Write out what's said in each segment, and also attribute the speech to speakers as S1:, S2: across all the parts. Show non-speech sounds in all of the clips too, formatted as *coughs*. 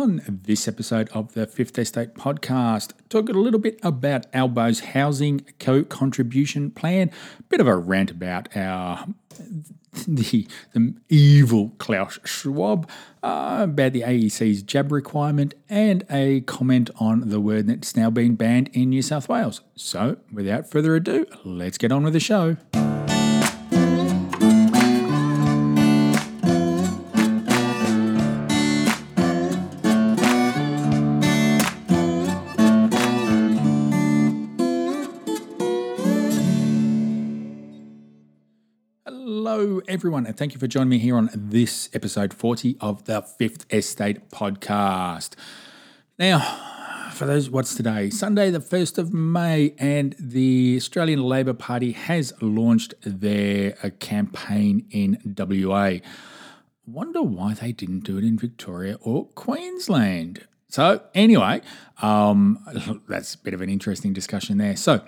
S1: on this episode of the Fifth Estate podcast. Talking a little bit about Albo's housing co contribution plan, a bit of a rant about our the, the evil Klaus Schwab, uh, about the AEC's jab requirement, and a comment on the word that's now been banned in New South Wales. So, without further ado, let's get on with the show. Everyone, and thank you for joining me here on this episode 40 of the Fifth Estate podcast. Now, for those, what's today? Sunday, the 1st of May, and the Australian Labor Party has launched their uh, campaign in WA. Wonder why they didn't do it in Victoria or Queensland. So, anyway, um, *laughs* that's a bit of an interesting discussion there. So,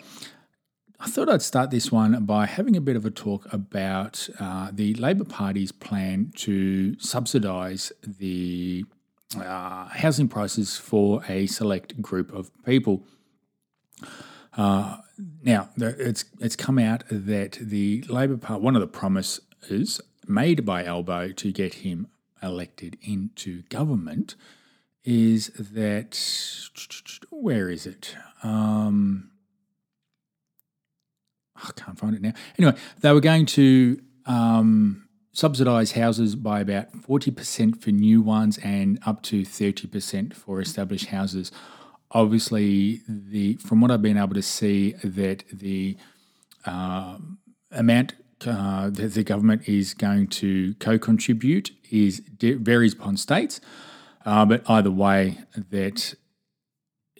S1: I thought I'd start this one by having a bit of a talk about uh, the Labor Party's plan to subsidise the uh, housing prices for a select group of people. Uh, now, it's it's come out that the Labor Party, one of the promises made by Albo to get him elected into government, is that where is it? Um, I can't find it now. Anyway, they were going to um, subsidise houses by about 40% for new ones and up to 30% for established houses. Obviously, the from what I've been able to see, that the uh, amount uh, that the government is going to co-contribute is varies upon states, uh, but either way, that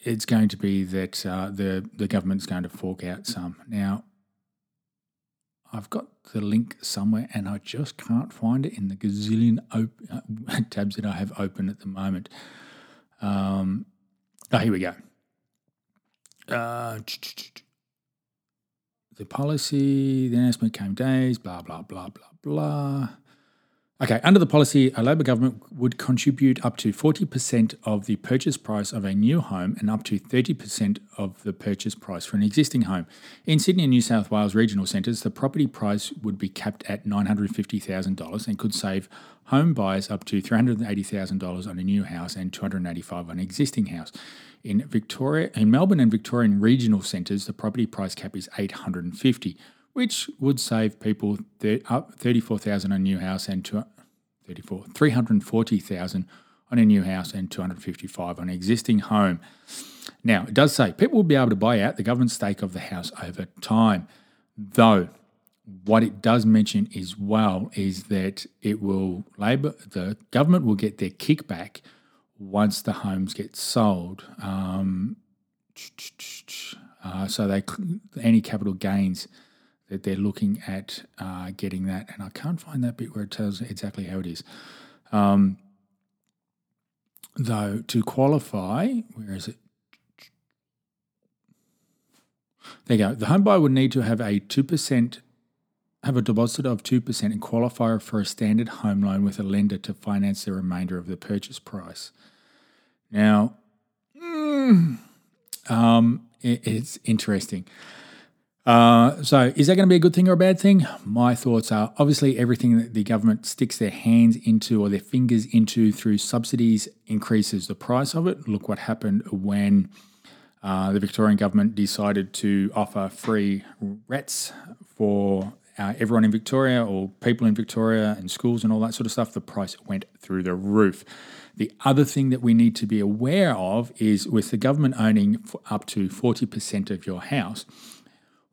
S1: it's going to be that uh, the the government's going to fork out some. Now, I've got the link somewhere and I just can't find it in the gazillion op- uh, *laughs* tabs that I have open at the moment. Um, oh, here we go. Uh, *tsk* the policy, the announcement came days, blah, blah, blah, blah, blah. Okay, under the policy, a Labor government would contribute up to 40% of the purchase price of a new home and up to 30% of the purchase price for an existing home. In Sydney and New South Wales regional centres, the property price would be capped at $950,000 and could save home buyers up to $380,000 on a new house and $285 on an existing house. In Victoria, in Melbourne and Victorian regional centres, the property price cap is 850 which would save people up 34,000 on a new house and 34 340,000 on a new house and 255 on an existing home. Now, it does say people will be able to buy out the government stake of the house over time. Though what it does mention as well is that it will labor the government will get their kickback once the homes get sold. Um, *tsk* uh, so they any capital gains that they're looking at uh, getting that, and I can't find that bit where it tells exactly how it is. Um, though to qualify, where is it? There you go. The home buyer would need to have a two percent have a deposit of 2% and qualify for a standard home loan with a lender to finance the remainder of the purchase price. Now, mm, um, it, it's interesting. Uh, so, is that going to be a good thing or a bad thing? My thoughts are obviously everything that the government sticks their hands into or their fingers into through subsidies increases the price of it. Look what happened when uh, the Victorian government decided to offer free RATs for uh, everyone in Victoria or people in Victoria and schools and all that sort of stuff. The price went through the roof. The other thing that we need to be aware of is with the government owning up to 40% of your house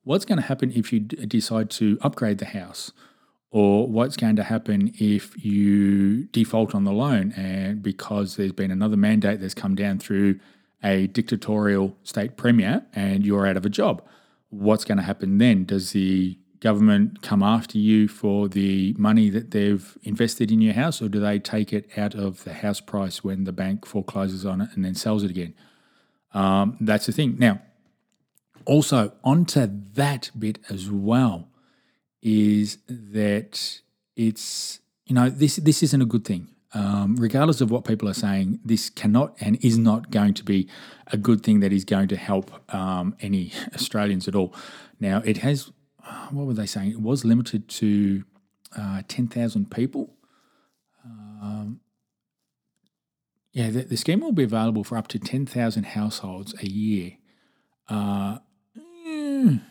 S1: what's going to happen if you d- decide to upgrade the house? Or what's going to happen if you default on the loan and because there's been another mandate that's come down through a dictatorial state premier and you're out of a job? What's going to happen then? Does the government come after you for the money that they've invested in your house, or do they take it out of the house price when the bank forecloses on it and then sells it again? Um, that's the thing. Now, also, onto that bit as well is that it's you know this this isn't a good thing. Um, regardless of what people are saying, this cannot and is not going to be a good thing that is going to help um, any *laughs* Australians at all. Now, it has, what were they saying? It was limited to uh, 10,000 people. Um, yeah, the, the, scheme will be available for up to 10,000 households a year. Uh, mm,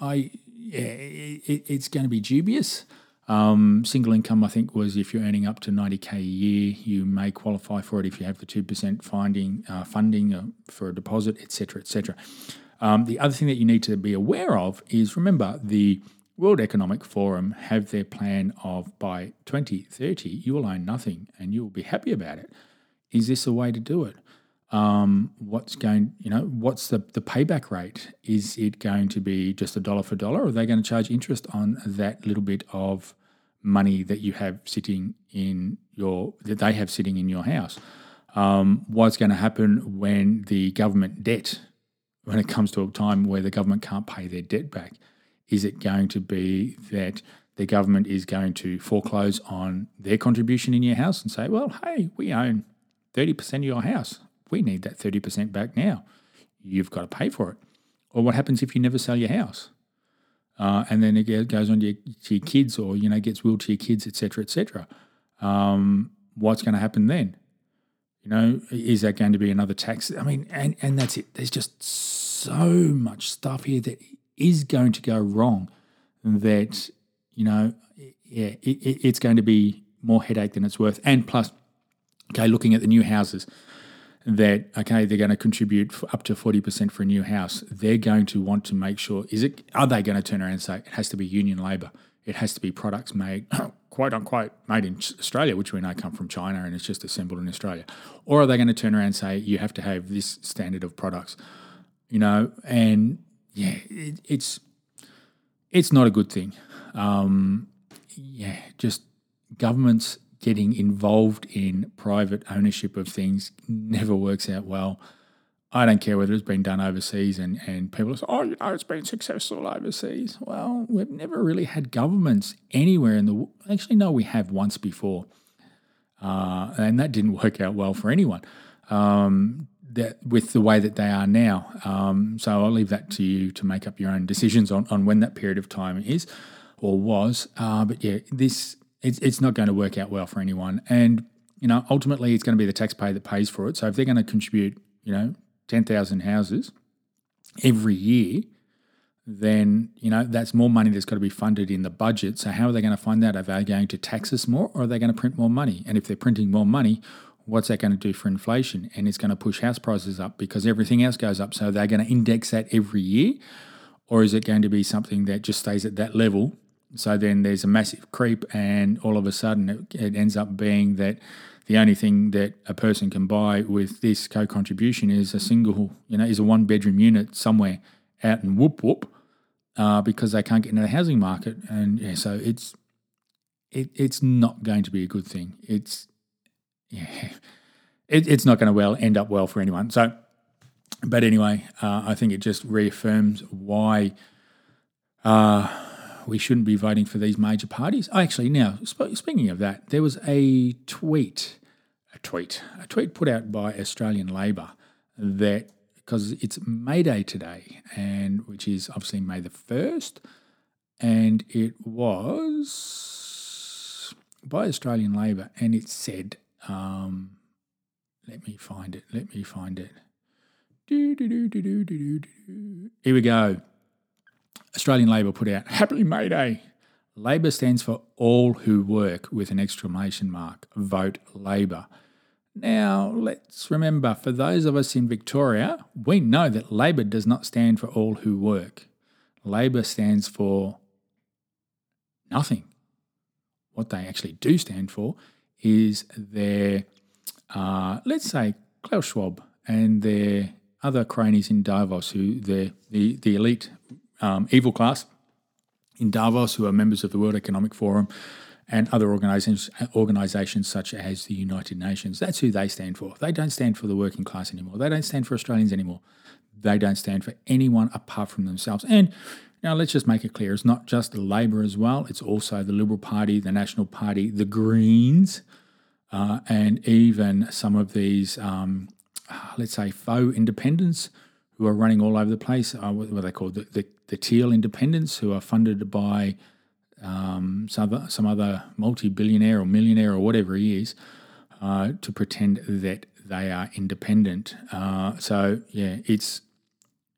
S1: I yeah, it, it's going to be dubious. Um, single income, I think, was if you're earning up to 90k a year, you may qualify for it if you have the two percent finding uh, funding uh, for a deposit, etc., etc. Um, the other thing that you need to be aware of is remember the World Economic Forum have their plan of by 2030 you will own nothing and you will be happy about it. Is this a way to do it? Um, what's going, you know, what's the, the payback rate? Is it going to be just a dollar for dollar, or are they going to charge interest on that little bit of money that you have sitting in your that they have sitting in your house? Um, what's going to happen when the government debt, when it comes to a time where the government can't pay their debt back? Is it going to be that the government is going to foreclose on their contribution in your house and say, well, hey, we own 30% of your house we need that 30% back now. You've got to pay for it. Or what happens if you never sell your house? Uh, and then it goes on to your, to your, kids or, you know, gets willed to your kids, etc., etc. Um, what's going to happen then? You know, is that going to be another tax? I mean, and, and that's it. There's just so much stuff here that is going to go wrong that, you know, yeah, it, it's going to be more headache than it's worth. And plus, okay, looking at the new houses, that okay they're going to contribute up to 40% for a new house they're going to want to make sure is it are they going to turn around and say it has to be union labor it has to be products made *coughs* quote unquote made in australia which we know come from china and it's just assembled in australia. Or are they going to turn around and say you have to have this standard of products you know? And yeah it, it's it's not a good thing. Um, yeah just governments getting involved in private ownership of things never works out well. I don't care whether it's been done overseas and, and people say, oh, you know, it's been successful overseas. Well, we've never really had governments anywhere in the world. Actually, no, we have once before. Uh, and that didn't *laughs* work out well for anyone um, that, with the way that they are now. Um, so I'll leave that to you to make up your own decisions on, on when that period of time is or was. Uh, but yeah, this it's, it's not going to work out well for anyone. And, you know, ultimately it's going to be the taxpayer that pays for it. So if they're going to contribute, you know, 10,000 houses every year, then, you know, that's more money that's got to be funded in the budget. So how are they going to fund that? Are they going to tax us more or are they going to print more money? And if they're printing more money, what's that going to do for inflation? And it's going to push house prices up because everything else goes up. So they're going to index that every year. Or is it going to be something that just stays at that level so then there's a massive creep, and all of a sudden it, it ends up being that the only thing that a person can buy with this co-contribution is a single, you know, is a one-bedroom unit somewhere out in whoop whoop, uh, because they can't get into the housing market, and yeah, so it's it, it's not going to be a good thing. It's yeah, *laughs* it, it's not going to well end up well for anyone. So, but anyway, uh, I think it just reaffirms why. Uh, we shouldn't be voting for these major parties. Oh, actually, now sp- speaking of that, there was a tweet, a tweet, a tweet put out by Australian Labor that because it's May Day today, and which is obviously May the first, and it was by Australian Labor, and it said, um, "Let me find it. Let me find it." Here we go. Australian Labor put out Happy May Day. Labor stands for all who work with an exclamation mark. Vote Labor. Now, let's remember for those of us in Victoria, we know that Labor does not stand for all who work. Labor stands for nothing. What they actually do stand for is their, uh, let's say, Klaus Schwab and their other cronies in Davos, who the the, the elite um, evil class in Davos who are members of the World Economic Forum and other organizations, organizations such as the United Nations. That's who they stand for. They don't stand for the working class anymore. They don't stand for Australians anymore. They don't stand for anyone apart from themselves. And now let's just make it clear it's not just the Labor as well, it's also the Liberal Party, the National Party, the Greens. uh, and even some of these, um, let's say, faux independents who are running all over the place. Uh, what, are they called? The, the, the teal independents who are funded by um, some, other, some other multi-billionaire or millionaire or whatever he is uh, to pretend that they are independent. Uh, so yeah, it's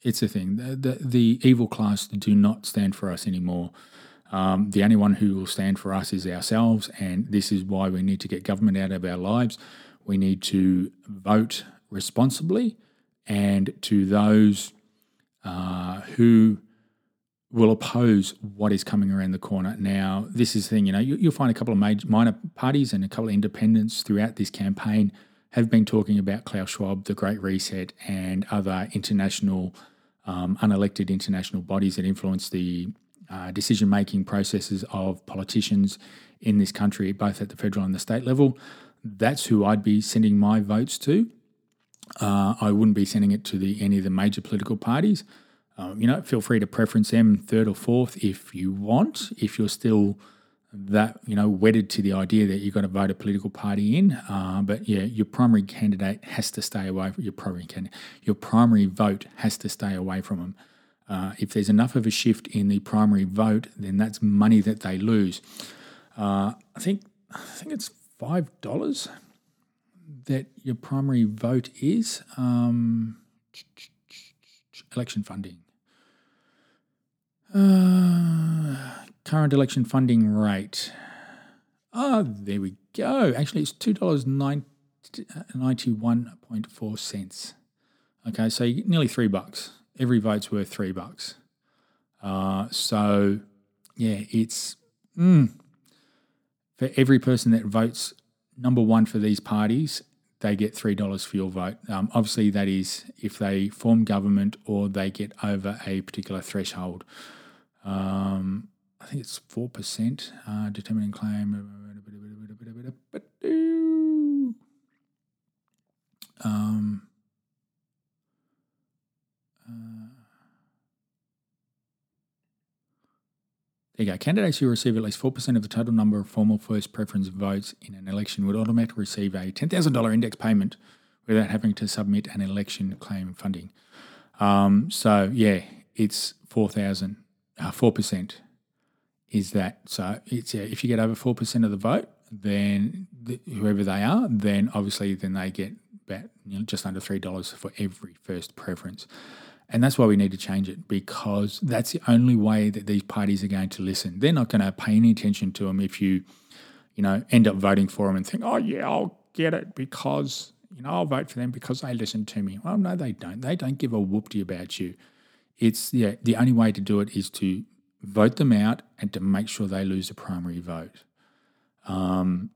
S1: it's a thing. The, the, the, evil class do not stand for us anymore. Um, the only one who will stand for us is ourselves, and this is why we need to get government out of our lives. We need to vote responsibly, and to those uh, who will oppose what is coming around the corner. Now, this is the thing, you know, you, will find a couple of major, minor parties and a couple of independents throughout this campaign have been talking about Klaus Schwab, the Great Reset, and other international, um, unelected international bodies that influence the uh, decision making processes of politicians in this country, both at the federal and the state level. That's who I'd be sending my votes to. Uh, I wouldn't be sending it to the, any of the major political parties. Um, you know, feel free to preference them third or fourth if you want. If you're still that you know wedded to the idea that you've got to vote a political party in, uh, but yeah, your primary candidate has to stay away from your primary candidate. Your primary vote has to stay away from them. Uh, if there's enough of a shift in the primary vote, then that's money that they lose. Uh, I think I think it's five dollars that your primary vote is um, election funding. Uh, current election funding rate. Ah, oh, there we go. Actually, it's two dollars ninety-one point four cents. Okay, so nearly three bucks. Every vote's worth three bucks. Uh, so, yeah, it's mm, for every person that votes number one for these parties, they get three dollars for your vote. Um, obviously, that is if they form government or they get over a particular threshold. Um, I think it's four percent uh, determining claim. Um, uh, there you go. Candidates who receive at least 4% of the total number of formal first preference votes in an election would automatically receive a $10,000 index payment without having to submit an election claim funding. Um, so, yeah, it's 4,000 uh, 4% is that. So it's uh, if you get over 4% of the vote, then the, whoever they are, then obviously then they get about you know, just under $3 for every first preference. And that's why we need to change it because that's the only way that these parties are going to listen. They're not going to pay any attention to them if you, you know, end up voting for them and think, oh, yeah, I'll get it because, you know, I'll vote for them because they listen to me. Well, no, they don't. They don't give a whoopty about you it's yeah, the only way to do it is to vote them out and to make sure they lose the primary vote. Um,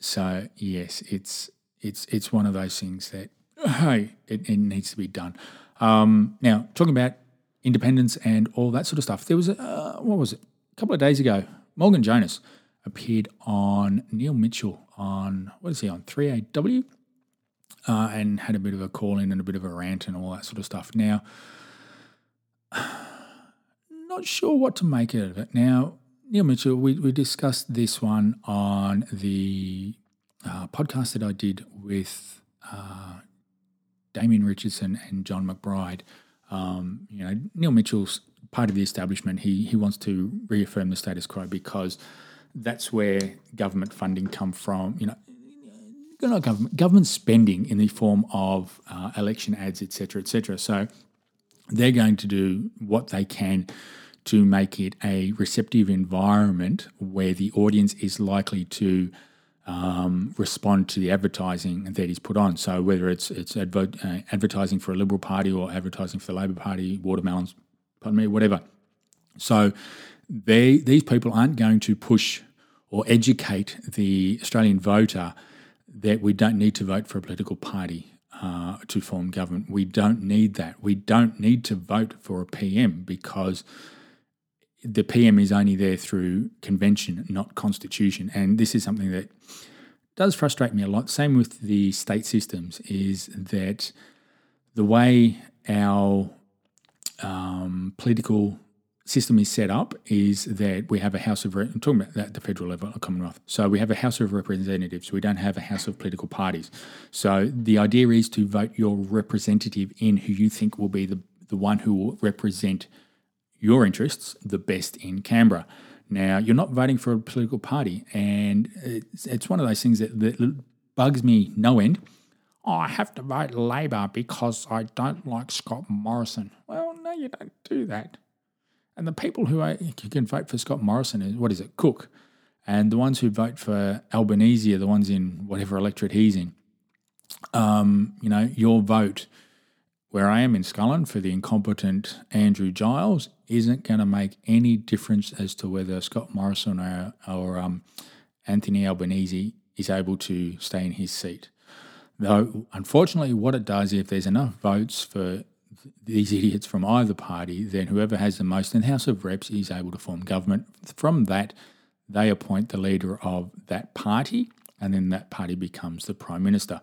S1: so yes, it's it's it's one of those things that hey, it, it needs to be done. Um, now talking about independence and all that sort of stuff, there was a uh, what was it? A couple of days ago, Morgan Jonas appeared on Neil Mitchell on what is he on three AW, uh, and had a bit of a call in and a bit of a rant and all that sort of stuff. Now *sighs* not sure what to make out of it. Now, Neil Mitchell, we, we discussed this one on the uh, podcast that I did with uh, Damien Richardson and John McBride. Um, you know, Neil Mitchell's part of the establishment. He he wants to reaffirm the status quo because that's where government funding come from. You know, not government government spending in the form of uh, election ads, etc., etc. So they're going to do what they can to make it a receptive environment where the audience is likely to um, respond to the advertising that is put on. So whether it's it's adver- uh, advertising for a Liberal Party or advertising for the Labor Party, watermelons, pardon me, whatever. So they these people aren't going to push or educate the Australian voter that we don't need to vote for a political party uh, to form government. We don't need that. We don't need to vote for a PM because the PM is only there through convention, not constitution. And this is something that does frustrate me a lot. Same with the state systems, is that the way our um, political system is set up is that we have a House of Re- I'm talking about that the federal level, Commonwealth. So we have a House of Representatives. We don't have a House of political parties. So the idea is to vote your representative in who you think will be the the one who will represent your interests the best in Canberra. Now you're not voting for a political party, and it's, it's one of those things that, that bugs me no end. Oh, I have to vote Labor because I don't like Scott Morrison. Well, no, you don't do that. And the people who, are, can vote for Scott Morrison is what is it, Cook, and the ones who vote for Albanese are the ones in whatever electorate he's in. Um, you know, your vote where I am in Scullin for the incompetent Andrew Giles isn't going to make any difference as to whether Scott Morrison or, or um, Anthony Albanese is able to stay in his seat. Though, unfortunately, what it does, if there's enough votes for these idiots from either party, then whoever has the most in the House of Reps is able to form government. From that, they appoint the leader of that party, and then that party becomes the Prime Minister.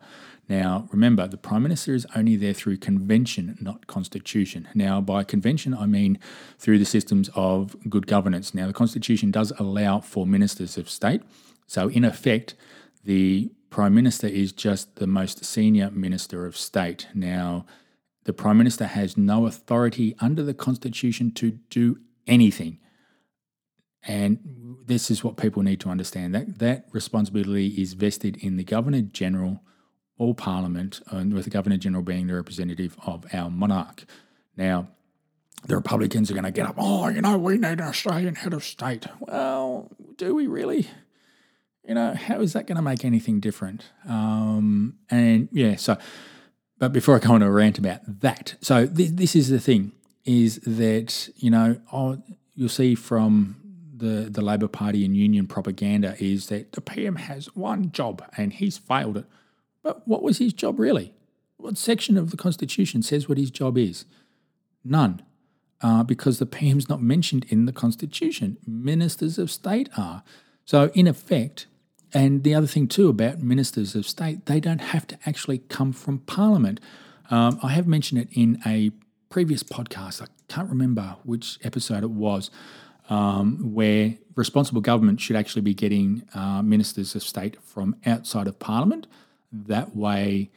S1: Now, remember, the Prime Minister is only there through convention, not constitution. Now, by convention, I mean through the systems of good governance. Now, the Constitution does allow for ministers of state. So, in effect, the Prime Minister is just the most senior Minister of State. Now, the Prime Minister has no authority under the Constitution to do anything. And this is what people need to understand that that responsibility is vested in the Governor General or Parliament, and with the Governor General being the representative of our monarch. Now, the Republicans are going to get up, oh, you know, we need an Australian head of state. Well, do we really? You know, how is that going to make anything different? Um, and yeah, so but before I go on a rant about that, so th- this is the thing: is that you know oh, you'll see from the the Labor Party and union propaganda is that the PM has one job and he's failed it. But what was his job really? What section of the Constitution says what his job is? None, uh, because the PM's not mentioned in the Constitution. Ministers of State are. So in effect, and the other thing, too, about ministers of state, they don't have to actually come from parliament. Um, I have mentioned it in a previous podcast. I can't remember which episode it was, um, where responsible government should actually be getting uh, ministers of state from outside of parliament. That way,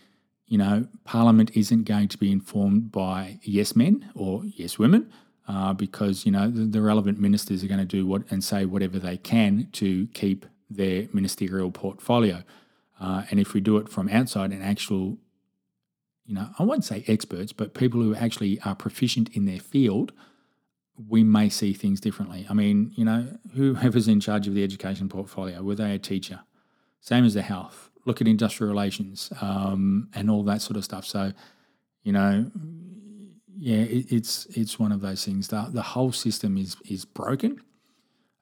S1: you know, parliament isn't going to be informed by yes men or yes women. Uh, because you know the, the relevant ministers are going to do what and say whatever they can to keep their ministerial portfolio. Uh, and if we do it from outside and actual, you know, I won't say experts, but people who actually are proficient in their field, we may see things differently. I mean, you know, whoever's in charge of the education portfolio, were they a teacher? Same as the health. Look at industrial relations um, and all that sort of stuff. So, you know, yeah, it, it's it's one of those things. The, the whole system is is broken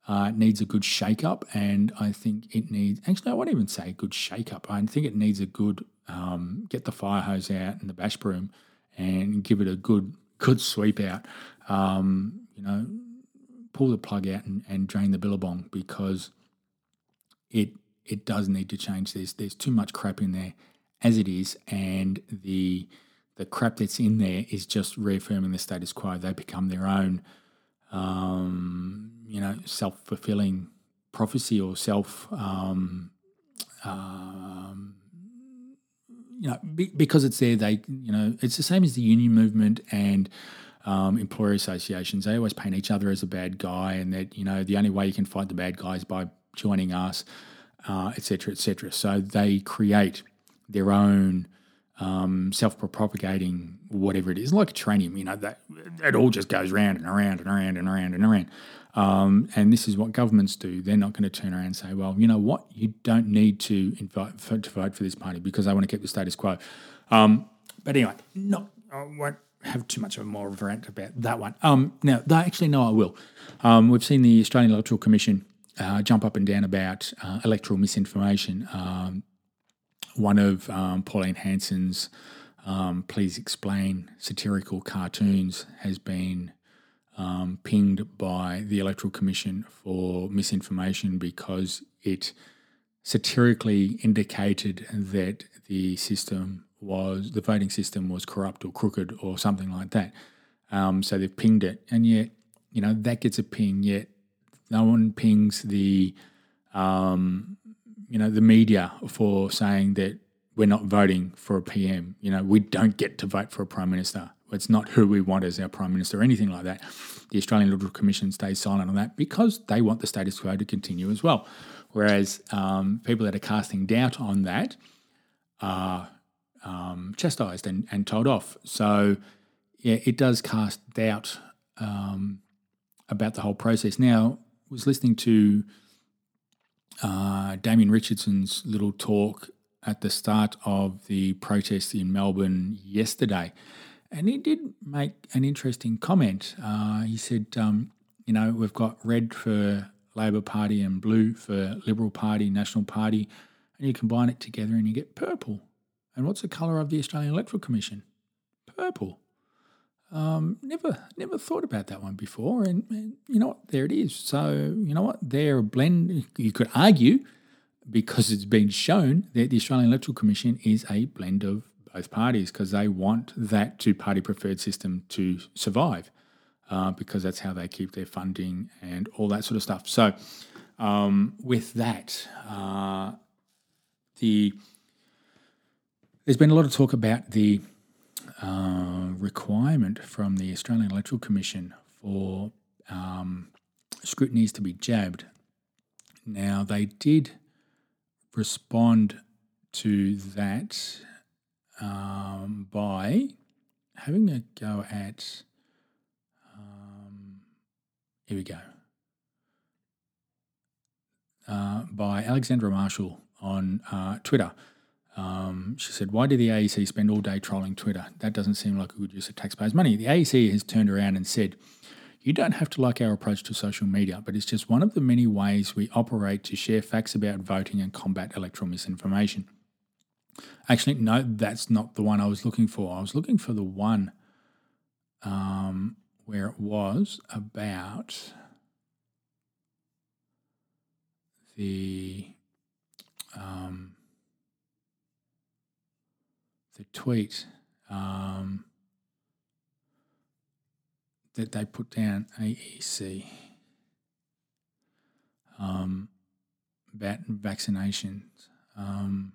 S1: uh, needs a good shake up, and I think it needs. Actually, I won't even say a good shake up. I think it needs a good um, get the fire hose out and the bash broom, and give it a good good sweep out. Um, you know, pull the plug out and, and drain the billabong because it it does need to change. There's there's too much crap in there as it is, and the the crap that's in there is just reaffirming the status quo. They become their own um, you know, self fulfilling prophecy or self, um, um, you know, be, because it's there, they, you know, it's the same as the union movement and um, employer associations. They always paint each other as a bad guy, and that you know the only way you can fight the bad guys by joining us, etc., uh, etc. Et so they create their own um, self-propagating whatever it is, like a tranium. You know that it all just goes round and around and around and around and around. Um, and this is what governments do. They're not going to turn around and say, "Well, you know what? You don't need to invite for, to vote for this party because they want to keep the status quo." Um, but anyway, not I won't have too much of a a rant about that one. Um, now, they actually no, I will. Um, we've seen the Australian Electoral Commission uh, jump up and down about uh, electoral misinformation. One of um, Pauline Hanson's um, Please Explain satirical cartoons has been um, pinged by the Electoral Commission for misinformation because it satirically indicated that the system was, the voting system was corrupt or crooked or something like that. Um, so they've pinged it. And yet, you know, that gets a ping, yet no one pings the, um, you know, the media for saying that we're not voting for a PM. You know, we don't get to vote for a prime minister. It's not who we want as our prime minister or anything like that. The Australian Electoral Commission stays silent on that because they want the status quo to continue as well. Whereas um, people that are casting doubt on that are um, chastised and, and told off. So, yeah, it does cast doubt um, about the whole process. Now, I was listening to uh, Damien Richardson's little talk at the start of the protest in Melbourne yesterday. And he did make an interesting comment. Uh, he said, um, you know, we've got red for Labor Party and blue for Liberal Party, National Party, and you combine it together and you get purple. And what's the colour of the Australian Electoral Commission? Purple. Um, never, never thought about that one before, and, and, you know what? There it is. So you know what? They're a blend. You could argue because it's been shown that the Australian Electoral Commission is a blend of both parties because they want that two-party preferred system to survive, uh, because that's how they keep their funding and all that sort of stuff. So um, with that, uh, the there's been a lot of talk about the uh, requirement from the Australian Electoral Commission for um, scrutineers to be jabbed. Now, they did respond to that um, by having a go at. Um, here we go. Uh, by Alexandra Marshall on uh, Twitter. Um, she said, Why did the AEC spend all day trolling Twitter? That doesn't seem like a good use of taxpayers' money. The AEC has turned around and said, You don't have to like our approach to social media, but it's just one of the many ways we operate to share facts about voting and combat electoral misinformation. Actually, no, that's not the one I was looking for. I was looking for the one um, where it was about the. Um, the tweet um, that they put down AEC um, about vaccinations. Um,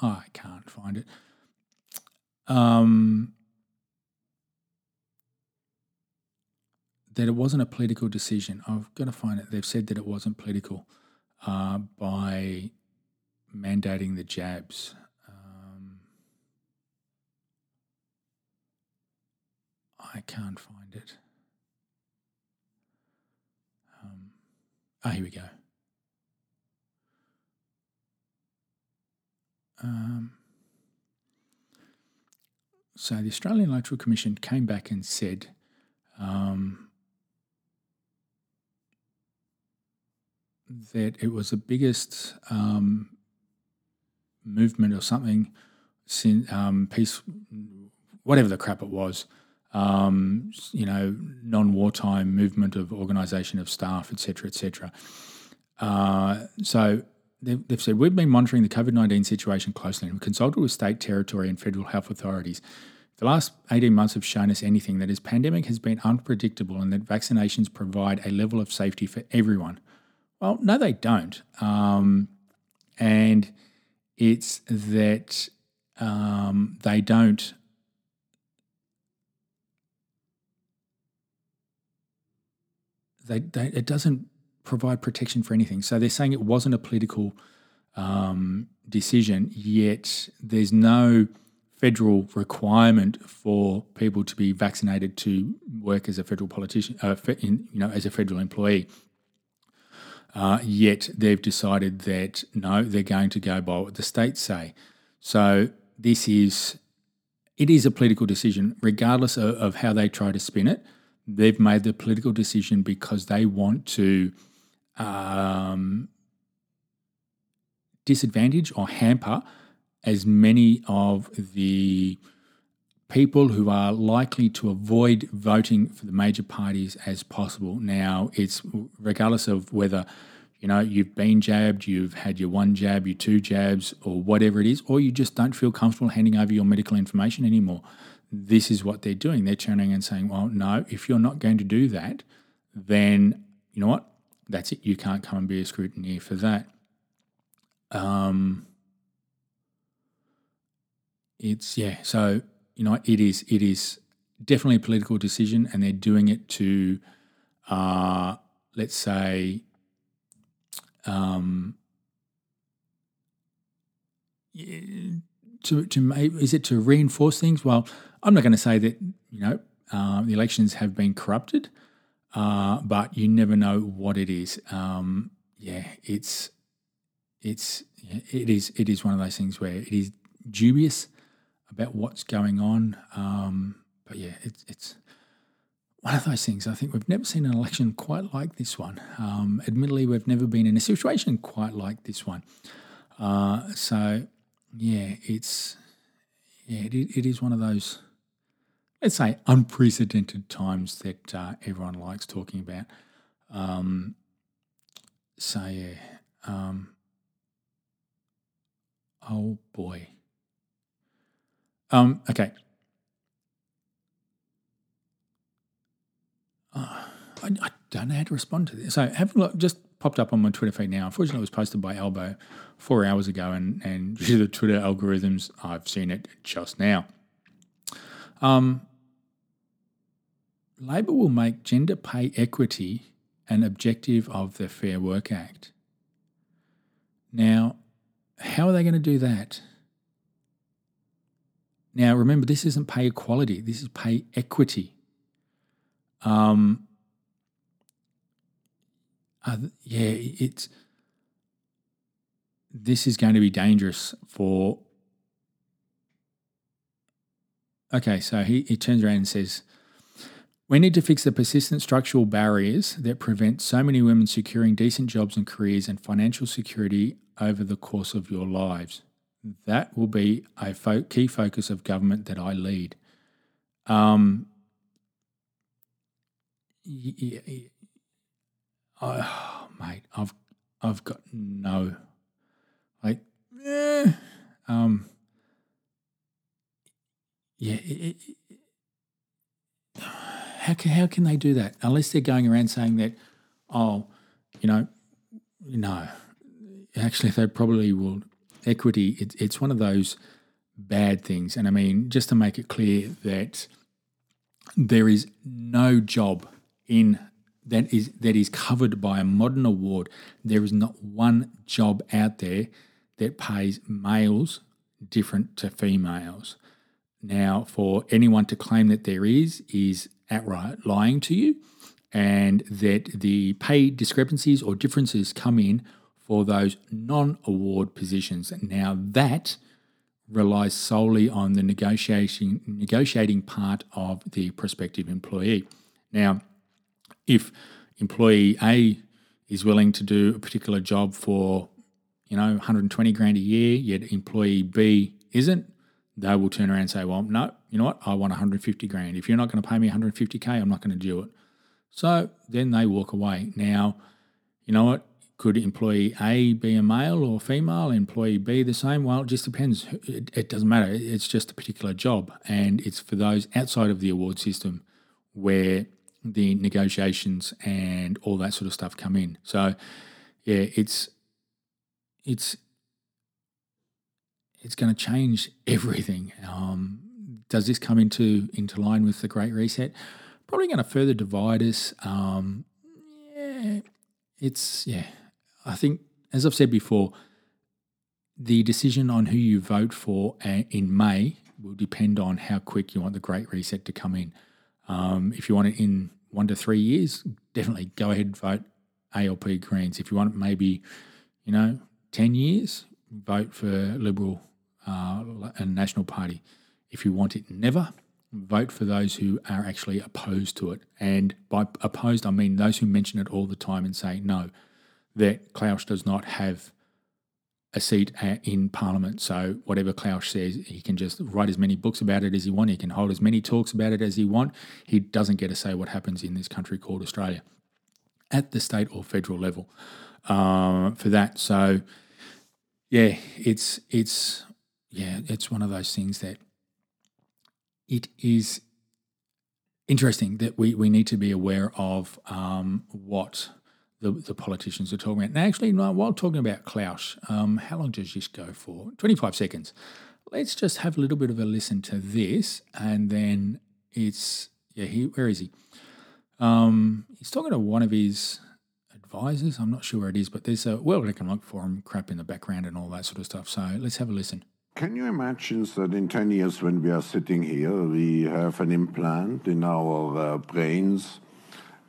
S1: I can't find it. Um, that it wasn't a political decision. I've got to find it. They've said that it wasn't political uh, by mandating the jabs. Um, I can't find it. Um, ah, here we go. Um, so the Australian Electoral Commission came back and said um, that it was the biggest um, movement or something since um, peace, whatever the crap it was, um, you know, non-wartime movement of organisation of staff, etc., etc. Uh, so they've, they've, said we've been monitoring the COVID nineteen situation closely and consulted with state, territory, and federal health authorities. The last 18 months have shown us anything that is pandemic has been unpredictable and that vaccinations provide a level of safety for everyone. Well, no, they don't. Um, and it's that um, they don't. They, they, it doesn't provide protection for anything. So they're saying it wasn't a political um, decision, yet there's no federal requirement for people to be vaccinated to work as a federal politician, uh, in, you know, as a federal employee. Uh, yet they've decided that no, they're going to go by what the states say. So this is it is a political decision, regardless of, of how they try to spin it. They've made the political decision because they want to um, disadvantage or hamper as many of the people who are likely to avoid voting for the major parties as possible. Now, it's regardless of whether you know, you've been jabbed, you've had your one jab, your two jabs, or whatever it is, or you just don't feel comfortable handing over your medical information anymore. This is what they're doing. They're turning and saying, well, no, if you're not going to do that, then you know what? That's it. You can't come and be a scrutineer for that. Um, it's yeah. So you know, it is it is definitely a political decision, and they're doing it to, uh, let's say, um, to to is it to reinforce things? Well, I'm not going to say that you know uh, the elections have been corrupted, uh, but you never know what it is. Um, yeah, it's it's it is it is one of those things where it is dubious about what's going on. Um, but yeah, it's it's one of those things. I think we've never seen an election quite like this one. Um, admittedly, we've never been in a situation quite like this one. Uh, so yeah, it's yeah, it, it is one of those let's say unprecedented times that uh, everyone likes talking about. Um, so yeah, um, oh boy. Um, okay. Uh, I, I, don't know how to respond to this. So have a look, just popped up on my Twitter feed now. Unfortunately, it was posted by Albo four hours ago, and and due *laughs* to the Twitter algorithms, I've seen it just now. Um, Labor will make gender pay equity an objective of the Fair Work Act. Now, how are they going to do that? Now, remember, this isn't pay equality, this is pay equity. Um, uh, yeah, it's this is going to be dangerous for. Okay, so he, he turns around and says, We need to fix the persistent structural barriers that prevent so many women securing decent jobs and careers and financial security over the course of your lives. That will be a fo- key focus of government that I lead. Um, yeah, oh, mate, I've I've got no like, eh, um, yeah. It, it, how can how can they do that unless they're going around saying that, oh, you know, no, actually they probably will equity, it, it's one of those bad things. And I mean, just to make it clear that there is no job in that is that is covered by a modern award. There is not one job out there that pays males different to females. Now, for anyone to claim that there is, is outright lying to you, and that the pay discrepancies or differences come in for those non award positions. Now, that relies solely on the negotiating, negotiating part of the prospective employee. Now, if employee A is willing to do a particular job for, you know, 120 grand a year, yet employee B isn't, they will turn around and say, well, no, you know what? I want 150 grand. If you're not going to pay me 150K, I'm not going to do it. So then they walk away. Now, you know what? Could employee A be a male or female? Employee B the same? Well, it just depends. It, it doesn't matter. It's just a particular job, and it's for those outside of the award system where the negotiations and all that sort of stuff come in. So, yeah, it's it's it's going to change *laughs* everything. Um, does this come into into line with the Great Reset? Probably going to further divide us. Um, yeah, it's yeah. I think, as I've said before, the decision on who you vote for uh, in May will depend on how quick you want the Great Reset to come in. Um, if you want it in one to three years, definitely go ahead and vote ALP Greens. If you want it maybe, you know, 10 years, vote for Liberal uh, and National Party. If you want it never, vote for those who are actually opposed to it. And by opposed, I mean those who mention it all the time and say, no, that Klaus does not have a seat in Parliament. So whatever Klaus says, he can just write as many books about it as he wants. He can hold as many talks about it as he wants. He doesn't get to say what happens in this country called Australia at the state or federal level. uh, for that. So yeah, it's it's yeah, it's one of those things that it is interesting that we, we need to be aware of um, what the, the politicians are talking about. And actually, while talking about Klaus, um, how long does this go for? 25 seconds. Let's just have a little bit of a listen to this. And then it's, yeah, he, where is he? Um, he's talking to one of his advisors. I'm not sure where it is, but there's a World Economic Forum crap in the background and all that sort of stuff. So let's have a listen.
S2: Can you imagine that in 10 years, when we are sitting here, we have an implant in our uh, brains,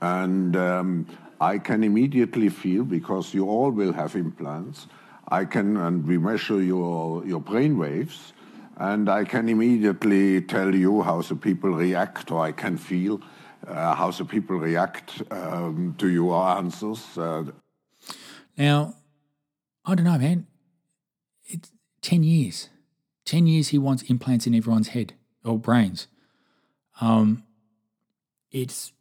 S2: and um, I can immediately feel, because you all will have implants, I can, and we measure your, your brain waves, and I can immediately tell you how the people react, or I can feel uh, how the people react um, to your answers. Uh,
S1: now, I don't know, man. It's 10 years. 10 years he wants implants in everyone's head or brains. Um, it's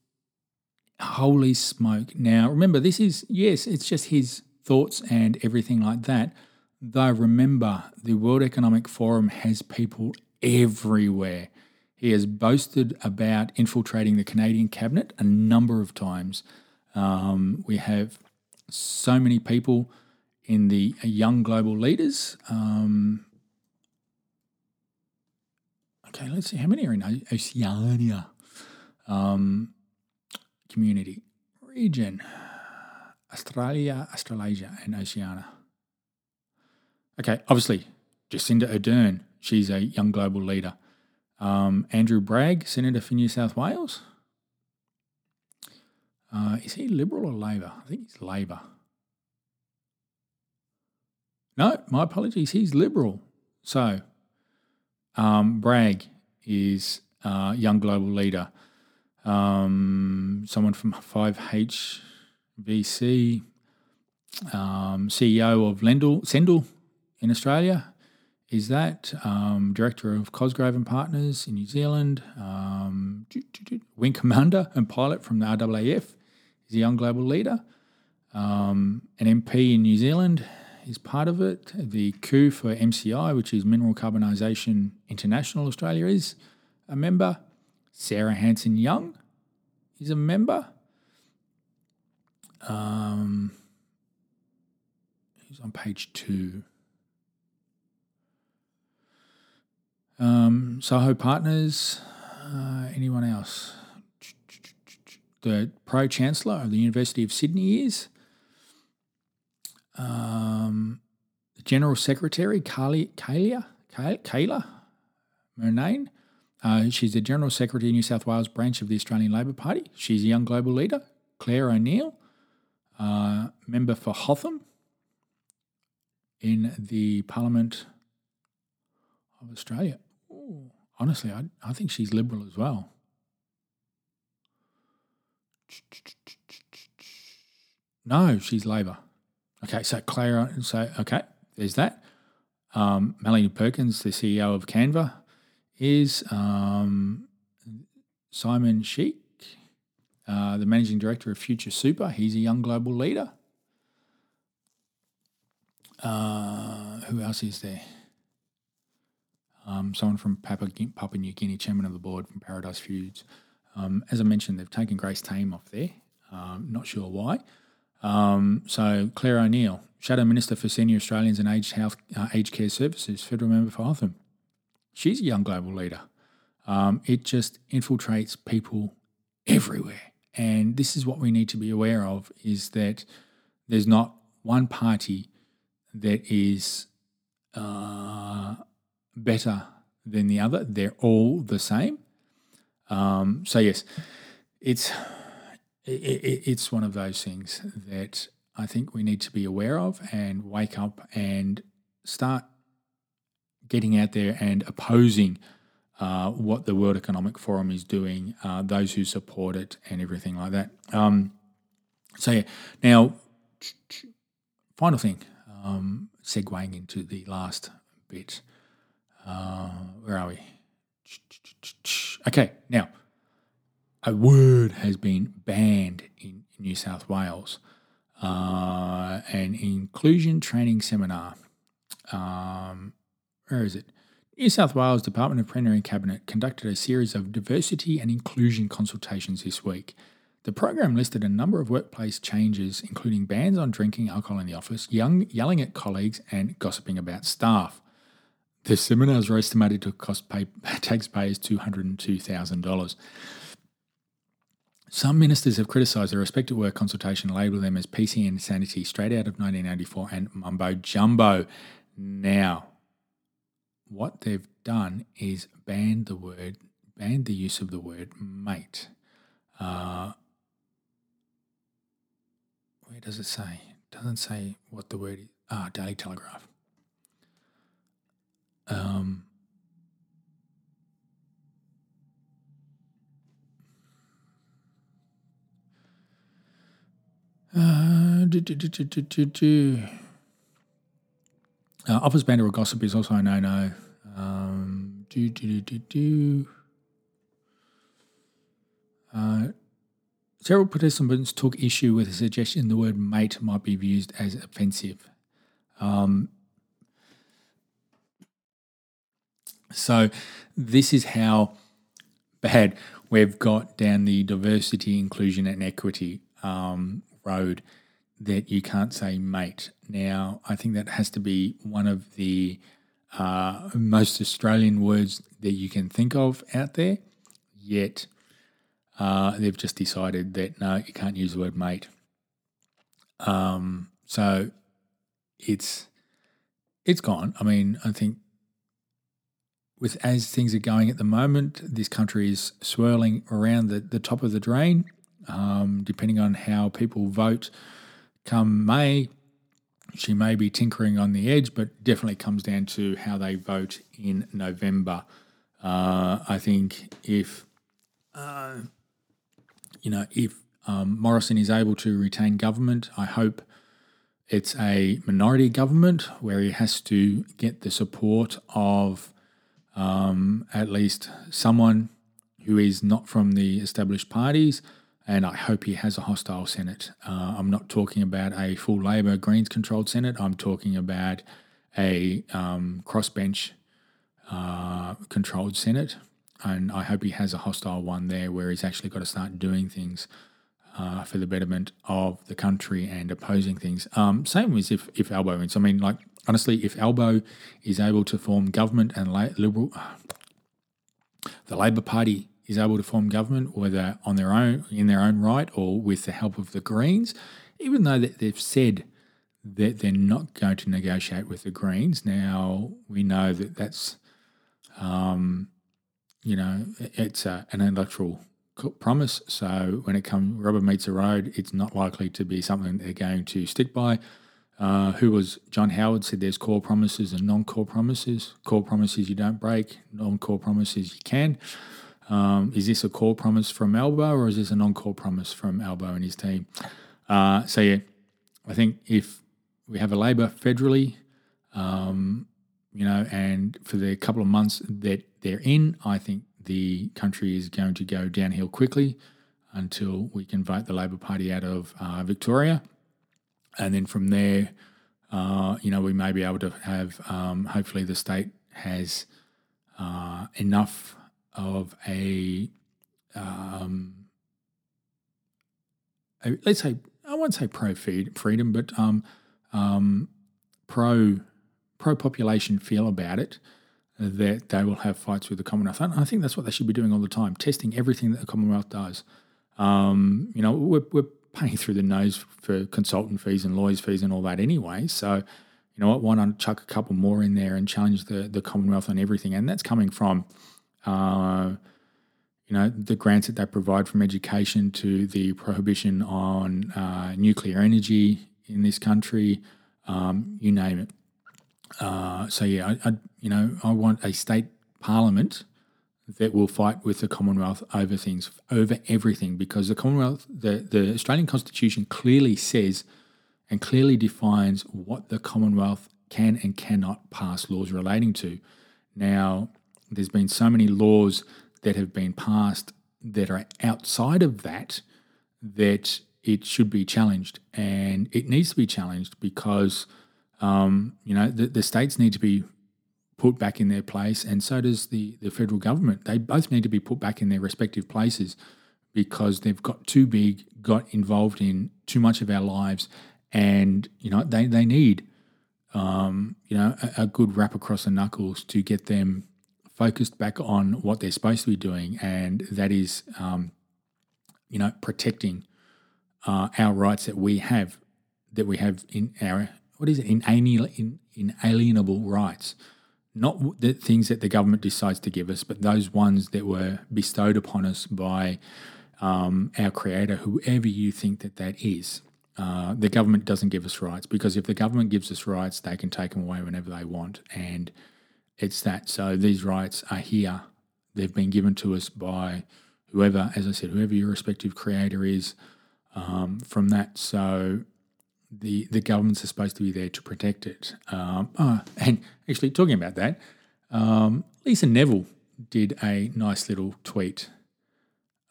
S1: holy smoke. Now, remember, this is, yes, it's just his thoughts and everything like that. Though, remember, the World Economic Forum has people everywhere. He has boasted about infiltrating the Canadian cabinet a number of times. Um, we have so many people in the young global leaders. Um, Okay, let's see how many are in Oceania um, community region. Australia, Australasia, and Oceania. Okay, obviously, Jacinda Ardern, she's a young global leader. Um, Andrew Bragg, Senator for New South Wales. Uh, is he Liberal or Labor? I think he's Labor. No, my apologies, he's Liberal. So um, Bragg is a young global leader. Um, someone from 5HVC, um, CEO of Lendl, Sendle in Australia, is that. Um, director of Cosgrave and Partners in New Zealand. Um, wing commander and pilot from the RAAF is a young global leader. Um, an MP in New Zealand is part of it. The coup for MCI, which is Mineral Carbonisation International Australia, is a member. Sarah Hanson Young is a member. Um, who's on page two? Um, Soho Partners. Uh, anyone else? The Pro Chancellor of the University of Sydney is um, General Secretary Kalia, Kalia, Kaila Murnane. Uh, she's the General Secretary of New South Wales branch of the Australian Labor Party. She's a young global leader. Clare O'Neil, uh, member for Hotham in the Parliament of Australia. Ooh, honestly, I, I think she's Liberal as well. No, she's Labor. Okay, so Clare, so okay, there's that. Um, Melanie Perkins, the CEO of Canva, is um, Simon Sheikh, uh, the managing director of Future Super. He's a young global leader. Uh, who else is there? Um, someone from Papua, New Guinea, chairman of the board from Paradise Foods. Um, as I mentioned, they've taken Grace Tame off there. Um, not sure why. Um, so Clare O'Neil, Shadow Minister for Senior Australians and Aged Health, uh, Aged Care Services, federal member for Hotham. She's a young global leader. Um, it just infiltrates people everywhere, and this is what we need to be aware of: is that there's not one party that is uh, better than the other. They're all the same. Um, so yes, it's it, it's one of those things that I think we need to be aware of and wake up and start getting out there and opposing uh, what the World Economic Forum is doing, uh, those who support it, and everything like that. Um, so, yeah, now, final thing, um, segueing into the last bit. Uh, where are we? Okay, now, a word has been banned in New South Wales. uh, an inclusion training seminar. Um, where is it? New South Wales Department of Premier and Cabinet conducted a series of diversity and inclusion consultations this week. The program listed a number of workplace changes, including bans on drinking alcohol in the office, young, yelling at colleagues, and gossiping about staff. The seminars are estimated to cost pay, *laughs* taxpayers $202,000. Some ministers have criticised the Respect at Work consultation, labelling them as PC insanity straight out of 1984 and mumbo jumbo. Now, what they've done is banned the word, banned the use of the word mate. Uh, where does it say? It doesn't say what the word is. Ah, Daily Telegraph. Um, uh, do, do, do, uh, office banter or gossip is also a no no. Um, do, do, do, do, do. Uh, several participants took issue with the suggestion the word mate might be used as offensive. Um, so, this is how bad we've got down the diversity, inclusion, and equity um, road that you can't say mate. Now, I think that has to be one of the uh, most Australian words that you can think of out there, yet uh, they've just decided that no, you can't use the word mate. Um, so it's it's gone. I mean, I think with as things are going at the moment, this country is swirling around the, the top of the drain. Um, depending on how people vote come May, she may be tinkering on the edge, but definitely comes down to how they vote in November. Uh, I think if uh, you know if um, Morrison is able to retain government, I hope it's a minority government where he has to get the support of um, at least someone who is not from the established parties and I hope he has a hostile Senate. Uh, I'm not talking about a full Labor Greens controlled Senate. I'm talking about a um, crossbench uh, controlled Senate, and I hope he has a hostile one there where he's actually got to start doing things uh, for the betterment of the country and opposing things. Um, same as if if Albo wins. I mean, like honestly, if Albo is able to form government and la- liberal, the Labor Party is able to form government, whether on their own, in their own right, or with the help of the Greens, even though they've said that they're not going to negotiate with the Greens. Now we know that that's, um, you know, it's a, an electoral promise. So when it comes rubber meets the road, it's not likely to be something they're going to stick by. Uh, who was John Howard said there's core promises and non-core promises. Core promises you don't break, non-core promises you can. Um, is this a core promise from Albo or is this a non-core promise from Albo and his team? Uh, so yeah, I think if we have a Labor federally, um, you know, and for the couple of months that they're in, I think the country is going to go downhill quickly until we can vote the Labor Party out of uh, Victoria, and then from there, uh, you know, we may be able to have. Um, hopefully, the state has uh, enough of a, um, a let's say I won't say pro freedom, but um, um, pro pro population feel about it that they will have fights with the Commonwealth. And I think that's what they should be doing all the time, testing everything that the Commonwealth does. Um, you know, we're, we're paying through the nose for consultant fees and lawyers fees and all that anyway. So, you know what? Why not chuck a couple more in there and challenge the the Commonwealth on everything? And that's coming from uh, you know, the grants that they provide from education to the prohibition on uh, nuclear energy in this country, um, you name it. Uh, so yeah, I, I, you know, I want a state parliament that will fight with the Commonwealth over things, over everything, because the Commonwealth, the, the Australian Constitution clearly says and clearly defines what the Commonwealth can and cannot pass laws relating to. Now, there's been so many laws that have been passed that are outside of that that it should be challenged, and it needs to be challenged because um, you know the, the states need to be put back in their place, and so does the the federal government. They both need to be put back in their respective places because they've got too big, got involved in too much of our lives, and you know they they need um, you know a, a good rap across the knuckles to get them focused back on what they're supposed to be doing, and that is um, you know protecting uh, our rights that we have that we have in our what is it in inalienable rights not the things that the government decides to give us, but those ones that were bestowed upon us by um, our Creator, whoever you think that that is. Uh, the government doesn't give us rights because if the government gives us rights, they can take them away whenever they want, and it's that. So these rights are here; they've been given to us by whoever, as I said, whoever your respective Creator is. Um, from that, so the the governments are supposed to be there to protect it. Um, oh, and actually, talking about that, um, Lisa Neville did a nice little tweet.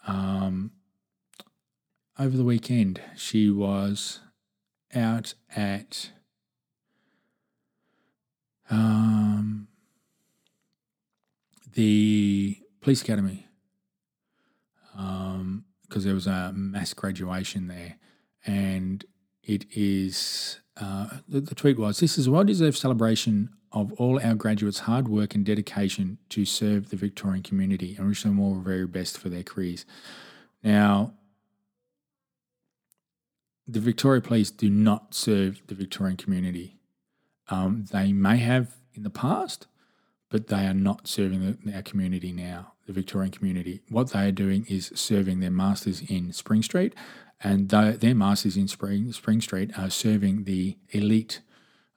S1: Um, over the weekend, she was out at um, the police academy because um, there was a mass graduation there, and it is uh, the, the, tweet was this is a well deserved celebration of all our graduates' hard work and dedication to serve the Victorian community and wish them all the very best for their careers. Now, the Victoria Police do not serve the Victorian community. Um, they may have in the past, but they are not serving the, our community now, the Victorian community. What they are doing is serving their masters in Spring Street and their masters in Spring, Spring Street are serving the elite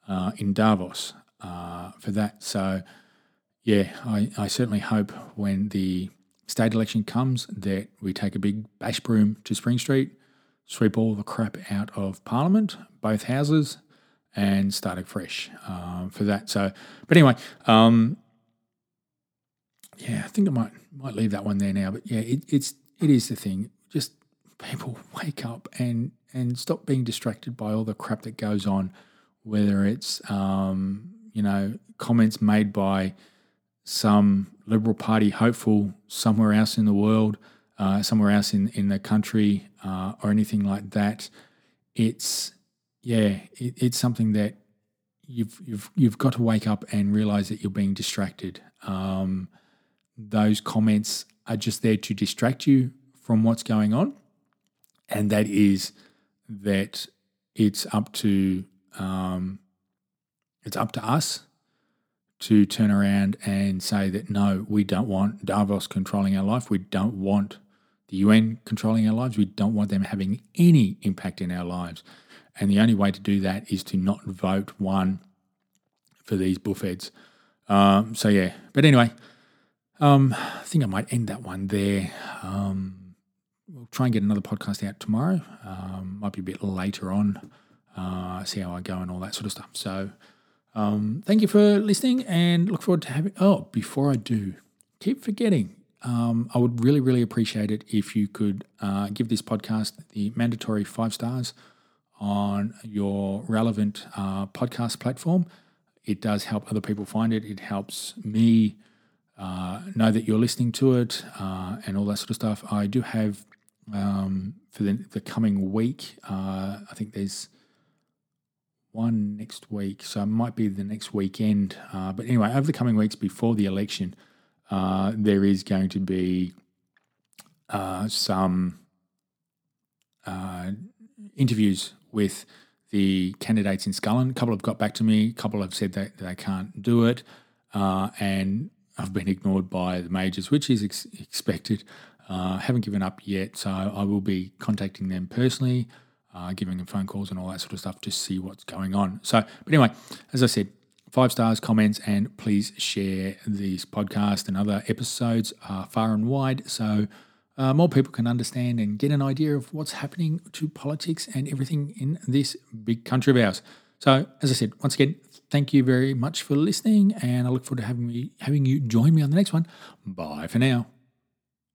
S1: uh, in Davos uh, for that. So, yeah, I, I certainly hope when the state election comes that we take a big bash broom to Spring Street, sweep all the crap out of Parliament, both houses, and start afresh uh, for that. So, but anyway, um, yeah, I think I might might leave that one there now. But yeah, it, it's it is the thing. Just people *laughs* wake up and and stop being distracted by all the crap that goes on, whether it's um, you know comments made by some Liberal Party hopeful somewhere else in the world, uh, somewhere else in in the country, uh, or anything like that. It's yeah, it, it's something that you've you've you've got to wake up and realize that you're being distracted. Um, those comments are just there to distract you from what's going on and that is that it's up to um, it's up to us to turn around and say that no, we don't want Davos controlling our life. We don't want the UN controlling our lives. We don't want them having any impact in our lives. And the only way to do that is to not vote one for these buffheads. Um, so yeah, but anyway, um, I think I might end that one there. Um, we'll try and get another podcast out tomorrow. Um, might be a bit later on. Uh, see how I go and all that sort of stuff. So, um, thank you for listening and look forward to having. Oh, before I do, keep forgetting. Um, I would really, really appreciate it if you could uh, give this podcast the mandatory five stars on your relevant uh, podcast platform. It does help other people find it. It helps me uh, know that you're listening to it uh, and all that sort of stuff. I do have um, for the, the coming week. Uh, I think there's one next week, so it might be the next weekend. Uh, but anyway, over the coming weeks before the election, uh, there is going to be some interviews with the candidates in Scullin. A couple have got back to me, a couple have said that they can't do it, uh, and I've been ignored by the majors, which is ex- expected. Uh, haven't given up yet, so I will be contacting them personally, uh, giving them phone calls and all that sort of stuff to see what's going on. So, but anyway, as I said, five stars, comments, and please share these podcast and other episodes far and wide so uh, more people can understand and get an idea of what's happening to politics and everything in this big country of ours. So, as I said, once again, thank you very much for listening, and I look forward to having me having you join me on the next one. Bye for now.